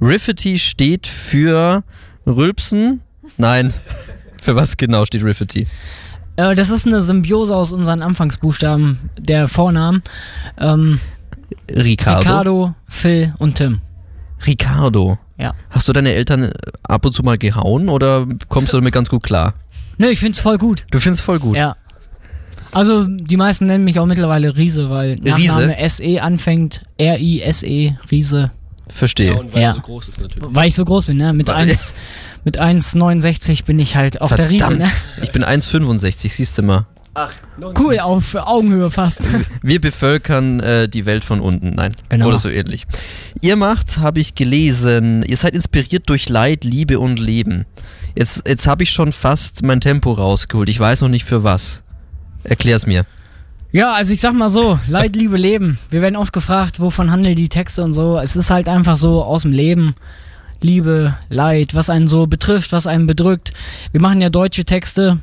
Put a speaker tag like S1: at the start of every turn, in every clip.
S1: Riffety steht für Rülpsen. Nein. Für was genau steht Riffety?
S2: Äh, das ist eine Symbiose aus unseren Anfangsbuchstaben der Vornamen. Ähm,
S1: Ricardo.
S2: Ricardo, Phil und Tim.
S1: Ricardo.
S2: Ja.
S1: Hast du deine Eltern ab und zu mal gehauen oder kommst du damit ganz gut klar?
S2: Nö, ich find's voll gut.
S1: Du findest voll gut.
S2: Ja. Also die meisten nennen mich auch mittlerweile Riese, weil Nachname SE anfängt. R-I-S-E, Riese.
S1: Verstehe.
S3: Ja, und weil
S2: Ja.
S3: so groß ist natürlich.
S2: Weil ich so groß bin, ne? Mit
S1: Weil-
S2: 1, mit 1,69 bin ich halt auf der Riese,
S1: Verdammt.
S2: ne?
S1: Ich bin 1,65, siehst du mal.
S3: Ach,
S2: Cool, auf Augenhöhe fast.
S1: Wir bevölkern äh, die Welt von unten. Nein.
S2: Genau.
S1: Oder so ähnlich. Ihr macht, habe ich gelesen, ihr seid inspiriert durch Leid, Liebe und Leben. Jetzt, jetzt habe ich schon fast mein Tempo rausgeholt. Ich weiß noch nicht für was. Erklär's mir.
S2: Ja, also ich sag mal so, Leid, Liebe, Leben. Wir werden oft gefragt, wovon handeln die Texte und so. Es ist halt einfach so aus dem Leben. Liebe, Leid, was einen so betrifft, was einen bedrückt. Wir machen ja deutsche Texte.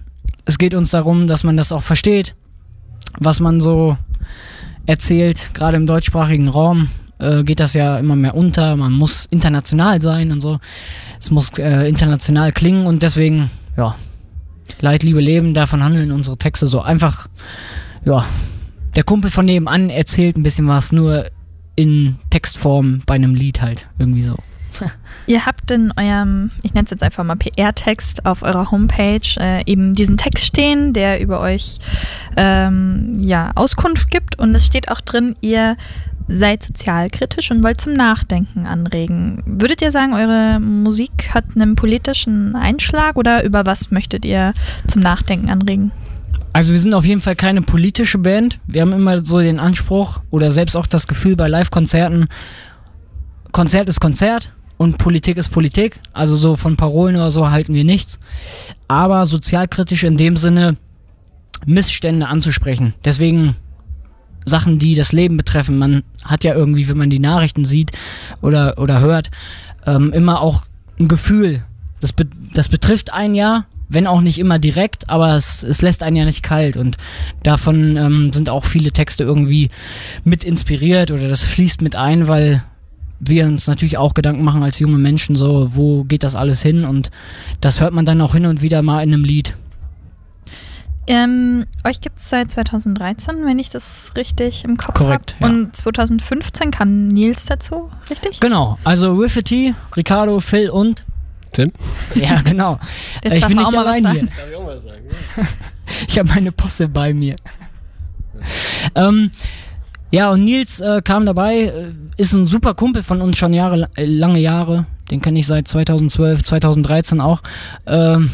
S2: Es geht uns darum, dass man das auch versteht, was man so erzählt. Gerade im deutschsprachigen Raum äh, geht das ja immer mehr unter. Man muss international sein und so. Es muss äh, international klingen und deswegen, ja, Leid, Liebe, Leben, davon handeln unsere Texte so. Einfach ja, der Kumpel von nebenan erzählt ein bisschen was, nur in Textform bei einem Lied halt. Irgendwie so.
S4: Ihr habt in eurem, ich nenne es jetzt einfach mal PR-Text auf eurer Homepage äh, eben diesen Text stehen, der über euch ähm, ja, Auskunft gibt und es steht auch drin, ihr seid sozialkritisch und wollt zum Nachdenken anregen. Würdet ihr sagen, eure Musik hat einen politischen Einschlag oder über was möchtet ihr zum Nachdenken anregen?
S2: Also wir sind auf jeden Fall keine politische Band. Wir haben immer so den Anspruch oder selbst auch das Gefühl bei Live-Konzerten, Konzert ist Konzert und Politik ist Politik. Also so von Parolen oder so halten wir nichts. Aber sozialkritisch in dem Sinne, Missstände anzusprechen. Deswegen Sachen, die das Leben betreffen. Man hat ja irgendwie, wenn man die Nachrichten sieht oder, oder hört, ähm, immer auch ein Gefühl. Das, be das betrifft ein ja, wenn auch nicht immer direkt, aber es, es lässt einen ja nicht kalt. Und davon ähm, sind auch viele Texte irgendwie mit inspiriert oder das fließt mit ein, weil wir uns natürlich auch Gedanken machen als junge Menschen, so, wo geht das alles hin? Und das hört man dann auch hin und wieder mal in einem Lied.
S4: Ähm, euch gibt es seit 2013, wenn ich das richtig im Kopf habe.
S2: ja.
S4: Und 2015 kam Nils dazu, richtig?
S2: Genau, also Riffety, Ricardo, Phil und
S3: Tim?
S2: Ja, genau.
S4: Jetzt
S2: ich
S4: darf
S2: bin
S4: auch
S2: nicht allein hier.
S3: ich?
S2: Ich habe meine Posse bei mir. ähm, ja, und Nils äh, kam dabei, äh, ist ein super Kumpel von uns schon Jahre, äh, lange Jahre. Den kenne ich seit 2012, 2013 auch. Ähm,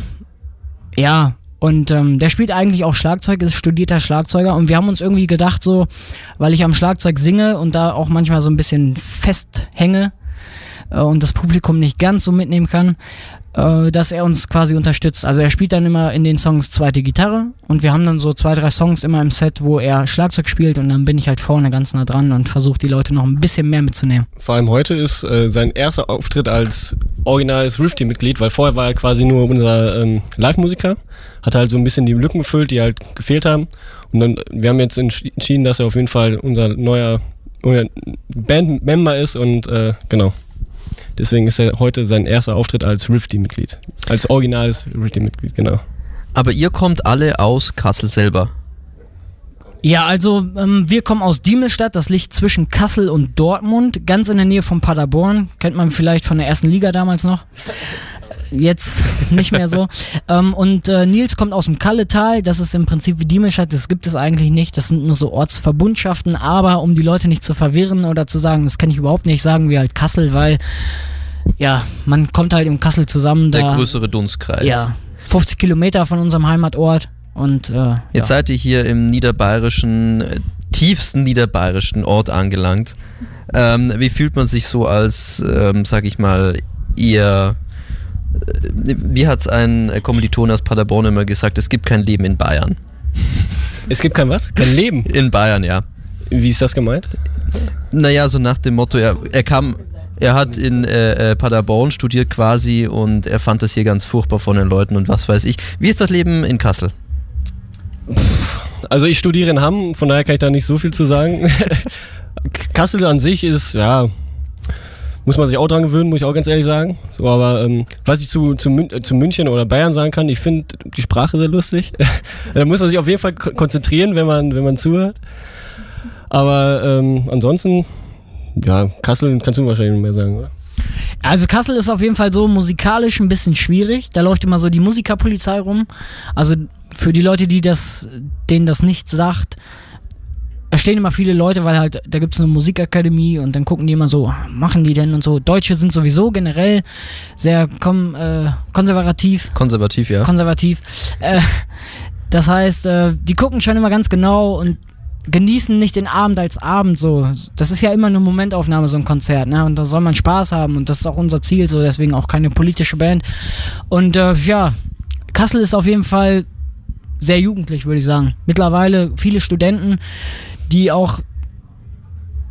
S2: ja, und ähm, der spielt eigentlich auch Schlagzeug, ist studierter Schlagzeuger. Und wir haben uns irgendwie gedacht, so, weil ich am Schlagzeug singe und da auch manchmal so ein bisschen festhänge äh, und das Publikum nicht ganz so mitnehmen kann, äh, dass er uns quasi unterstützt. Also er spielt dann immer in den Songs zweite Gitarre und wir haben dann so zwei, drei Songs immer im Set, wo er Schlagzeug spielt und dann bin ich halt vorne ganz nah dran und versuche die Leute noch ein bisschen mehr mitzunehmen.
S3: Vor allem heute ist äh, sein erster Auftritt als originales Riff-Team-Mitglied, weil vorher war er quasi nur unser ähm, Live-Musiker, hat halt so ein bisschen die Lücken gefüllt, die halt gefehlt haben. Und dann, wir haben jetzt entsch- entschieden, dass er auf jeden Fall unser neuer, neuer Band-Member ist und äh, genau. Deswegen ist er heute sein erster Auftritt als Riff-Team-Mitglied. Als originales Riff-Team-Mitglied, genau.
S1: Aber ihr kommt alle aus Kassel selber.
S2: Ja, also ähm, wir kommen aus Diemelstadt, das liegt zwischen Kassel und Dortmund, ganz in der Nähe von Paderborn. Kennt man vielleicht von der ersten Liga damals noch. Jetzt nicht mehr so. ähm, und äh, Nils kommt aus dem Kalletal, das ist im Prinzip wie Diemelstadt, das gibt es eigentlich nicht. Das sind nur so Ortsverbundschaften, aber um die Leute nicht zu verwirren oder zu sagen, das kenne ich überhaupt nicht, sagen wir halt Kassel, weil ja, man kommt halt in Kassel zusammen.
S1: Der
S2: da,
S1: größere Dunstkreis.
S2: Ja, 50 Kilometer von unserem Heimatort. Und äh,
S1: Jetzt
S2: ja.
S1: seid ihr hier im niederbayerischen, äh, tiefsten niederbayerischen Ort angelangt. Ähm, wie fühlt man sich so als, ähm, sag ich mal, ihr. Äh, Wie hat es ein Kommiliton aus Paderborn immer gesagt, es gibt kein Leben in Bayern.
S3: Es gibt kein was? Kein Leben.
S1: In Bayern, ja.
S3: Wie ist das gemeint?
S1: Naja, so nach dem Motto, er, er kam, er hat in äh, äh, Paderborn studiert quasi und er fand das hier ganz furchtbar von den Leuten und was weiß ich. Wie ist das Leben in Kassel?
S3: Also ich studiere in Hamm, von daher kann ich da nicht so viel zu sagen. Kassel an sich ist, ja, muss man sich auch dran gewöhnen, muss ich auch ganz ehrlich sagen. So, aber ähm, was ich zu, zu, Mün äh, zu München oder Bayern sagen kann, ich finde die Sprache sehr lustig. da muss man sich auf jeden Fall konzentrieren, wenn man, wenn man zuhört. Aber ähm, ansonsten, ja, Kassel kannst du wahrscheinlich mehr sagen, oder?
S2: Also Kassel ist auf jeden Fall so musikalisch ein bisschen schwierig. Da läuft immer so die Musikerpolizei rum. Also für die Leute, die das, denen das nicht sagt, stehen immer viele Leute, weil halt, da gibt es eine Musikakademie und dann gucken die immer so, machen die denn und so. Deutsche sind sowieso generell sehr kom äh, konservativ.
S1: Konservativ, ja.
S2: Konservativ. Äh, das heißt, äh, die gucken schon immer ganz genau und genießen nicht den Abend als Abend so. Das ist ja immer eine Momentaufnahme, so ein Konzert, ne? Und da soll man Spaß haben und das ist auch unser Ziel, so deswegen auch keine politische Band. Und äh, ja, Kassel ist auf jeden Fall sehr jugendlich, würde ich sagen. Mittlerweile viele Studenten, die auch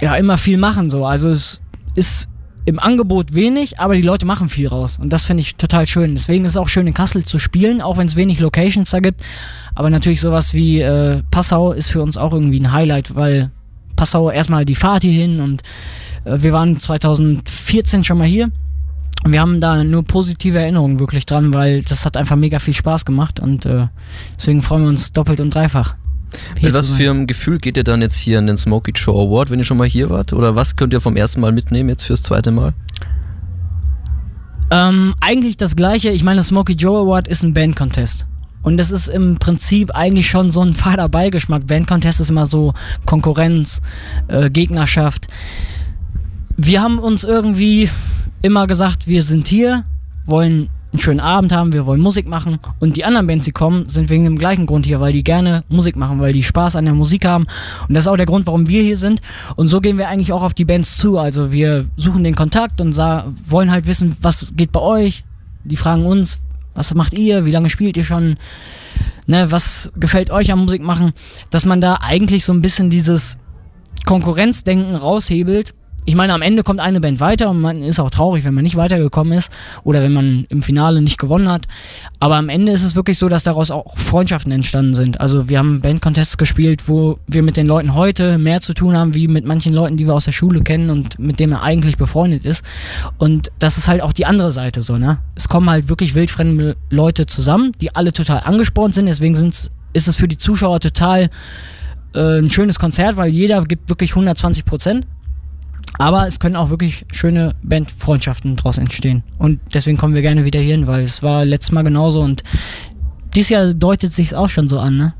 S2: ja immer viel machen so. Also es ist im Angebot wenig, aber die Leute machen viel raus. Und das finde ich total schön. Deswegen ist es auch schön, in Kassel zu spielen, auch wenn es wenig Locations da gibt. Aber natürlich sowas wie äh, Passau ist für uns auch irgendwie ein Highlight, weil Passau erstmal die Fahrt hierhin und äh, wir waren 2014 schon mal hier. Und wir haben da nur positive Erinnerungen wirklich dran, weil das hat einfach mega viel Spaß gemacht und äh, deswegen freuen wir uns doppelt und dreifach.
S1: Mit was für einem Gefühl geht ihr dann jetzt hier an den Smokey Show Award, wenn ihr schon mal hier wart? Oder was könnt ihr vom ersten Mal mitnehmen jetzt fürs zweite Mal?
S2: Ähm, eigentlich das gleiche. Ich meine, Smokey Joe Award ist ein Band-Contest. Und das ist im Prinzip eigentlich schon so ein fader Beigeschmack. Band-Contest ist immer so Konkurrenz, äh, Gegnerschaft. Wir haben uns irgendwie immer gesagt, wir sind hier, wollen einen schönen Abend haben, wir wollen Musik machen und die anderen Bands, die kommen, sind wegen dem gleichen Grund hier, weil die gerne Musik machen, weil die Spaß an der Musik haben. Und das ist auch der Grund, warum wir hier sind. Und so gehen wir eigentlich auch auf die Bands zu, also wir suchen den Kontakt und wollen halt wissen, was geht bei euch, die fragen uns, was macht ihr, wie lange spielt ihr schon, ne, was gefällt euch am Musik machen, dass man da eigentlich so ein bisschen dieses Konkurrenzdenken raushebelt ich meine, am Ende kommt eine Band weiter und man ist auch traurig, wenn man nicht weitergekommen ist oder wenn man im Finale nicht gewonnen hat. Aber am Ende ist es wirklich so, dass daraus auch Freundschaften entstanden sind. Also wir haben Bandcontests gespielt, wo wir mit den Leuten heute mehr zu tun haben, wie mit manchen Leuten, die wir aus der Schule kennen und mit denen er eigentlich befreundet ist. Und das ist halt auch die andere Seite so, ne? Es kommen halt wirklich wildfremde Leute zusammen, die alle total angespornt sind, deswegen ist es für die Zuschauer total äh, ein schönes Konzert, weil jeder gibt wirklich 120 Prozent. Aber es können auch wirklich schöne Bandfreundschaften daraus entstehen. Und deswegen kommen wir gerne wieder hierhin, weil es war letztes Mal genauso und dieses Jahr deutet sich auch schon so an, ne?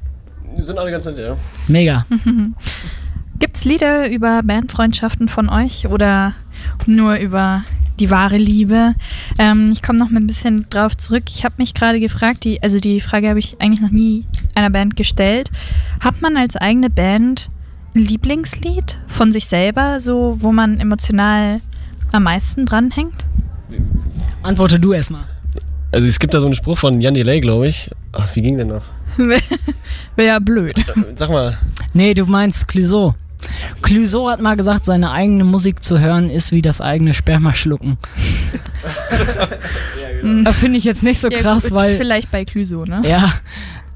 S3: Die sind alle ganz nett, ja.
S2: Mega.
S4: Gibt's Lieder über Bandfreundschaften von euch oder nur über die wahre Liebe? Ähm, ich komme noch mal ein bisschen drauf zurück. Ich habe mich gerade gefragt, die, also die Frage habe ich eigentlich noch nie einer Band gestellt. Hat man als eigene Band Lieblingslied von sich selber, so wo man emotional am meisten dranhängt?
S2: Antworte du erstmal.
S3: Also es gibt da so einen Spruch von Jan Delay, glaube ich. Ach, wie ging der noch?
S4: Wäre ja blöd.
S3: Sag mal.
S2: Nee, du meinst Clouseau. Clouseau hat mal gesagt, seine eigene Musik zu hören ist wie das eigene Sperma schlucken. ja, genau. Das finde ich jetzt nicht so ja, krass, weil.
S4: Vielleicht bei Clouseau, ne?
S2: Ja.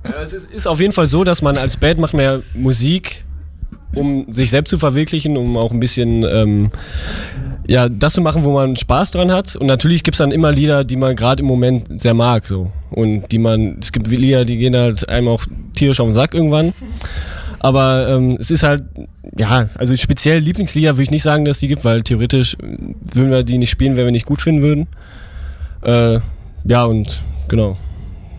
S3: ja es ist, ist, auf jeden Fall so, dass man als Band macht mehr Musik um sich selbst zu verwirklichen, um auch ein bisschen ähm, ja, das zu machen, wo man Spaß dran hat. Und natürlich gibt es dann immer Lieder, die man gerade im Moment sehr mag. So. Und die man, es gibt Lieder, die gehen halt einem auch tierisch auf den Sack irgendwann. Aber ähm, es ist halt, ja, also speziell Lieblingslieder würde ich nicht sagen, dass die gibt, weil theoretisch würden wir die nicht spielen, wenn wir nicht gut finden würden. Äh, ja, und genau.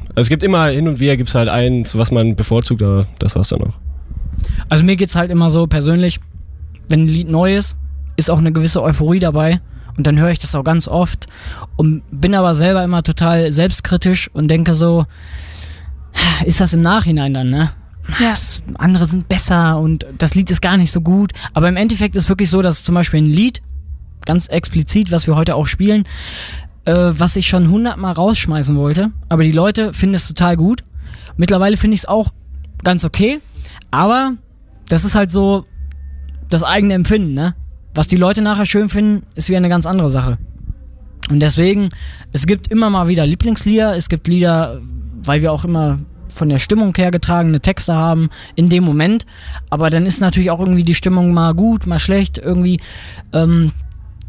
S3: Also es gibt immer hin und wieder gibt es halt eins, was man bevorzugt, aber das war's dann auch.
S2: Also mir geht es halt immer so persönlich, wenn ein Lied neu ist, ist auch eine gewisse Euphorie dabei. Und dann höre ich das auch ganz oft und bin aber selber immer total selbstkritisch und denke so, ist das im Nachhinein dann, ne? Ja. Das, andere sind besser und das Lied ist gar nicht so gut. Aber im Endeffekt ist wirklich so, dass zum Beispiel ein Lied, ganz explizit, was wir heute auch spielen, äh, was ich schon hundertmal rausschmeißen wollte, aber die Leute finden es total gut. Mittlerweile finde ich es auch ganz okay, aber das ist halt so das eigene Empfinden, ne? Was die Leute nachher schön finden, ist wieder eine ganz andere Sache. Und deswegen, es gibt immer mal wieder Lieblingslieder, es gibt Lieder, weil wir auch immer von der Stimmung her getragene Texte haben in dem Moment. Aber dann ist natürlich auch irgendwie die Stimmung mal gut, mal schlecht. Irgendwie, ähm,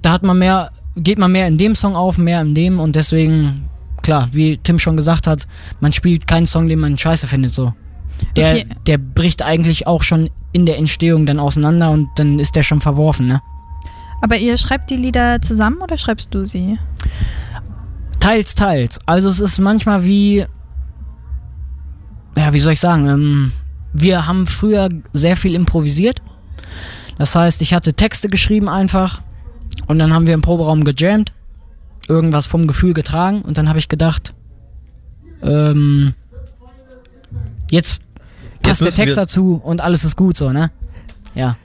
S2: da hat man mehr geht man mehr in dem Song auf, mehr in dem und deswegen, klar, wie Tim schon gesagt hat, man spielt keinen Song, den man scheiße findet so. Der,
S4: Okay.
S2: der bricht eigentlich auch schon in der Entstehung dann auseinander und dann ist der schon verworfen, ne?
S4: Aber ihr schreibt die Lieder zusammen oder schreibst du sie?
S2: Teils, teils. Also es ist manchmal wie, ja, wie soll ich sagen, ähm, wir haben früher sehr viel improvisiert. Das heißt, ich hatte Texte geschrieben einfach und dann haben wir im Proberaum gejammt, irgendwas vom Gefühl getragen und dann habe ich gedacht, ähm, jetzt passt der Text dazu und alles ist gut so, ne? Ja.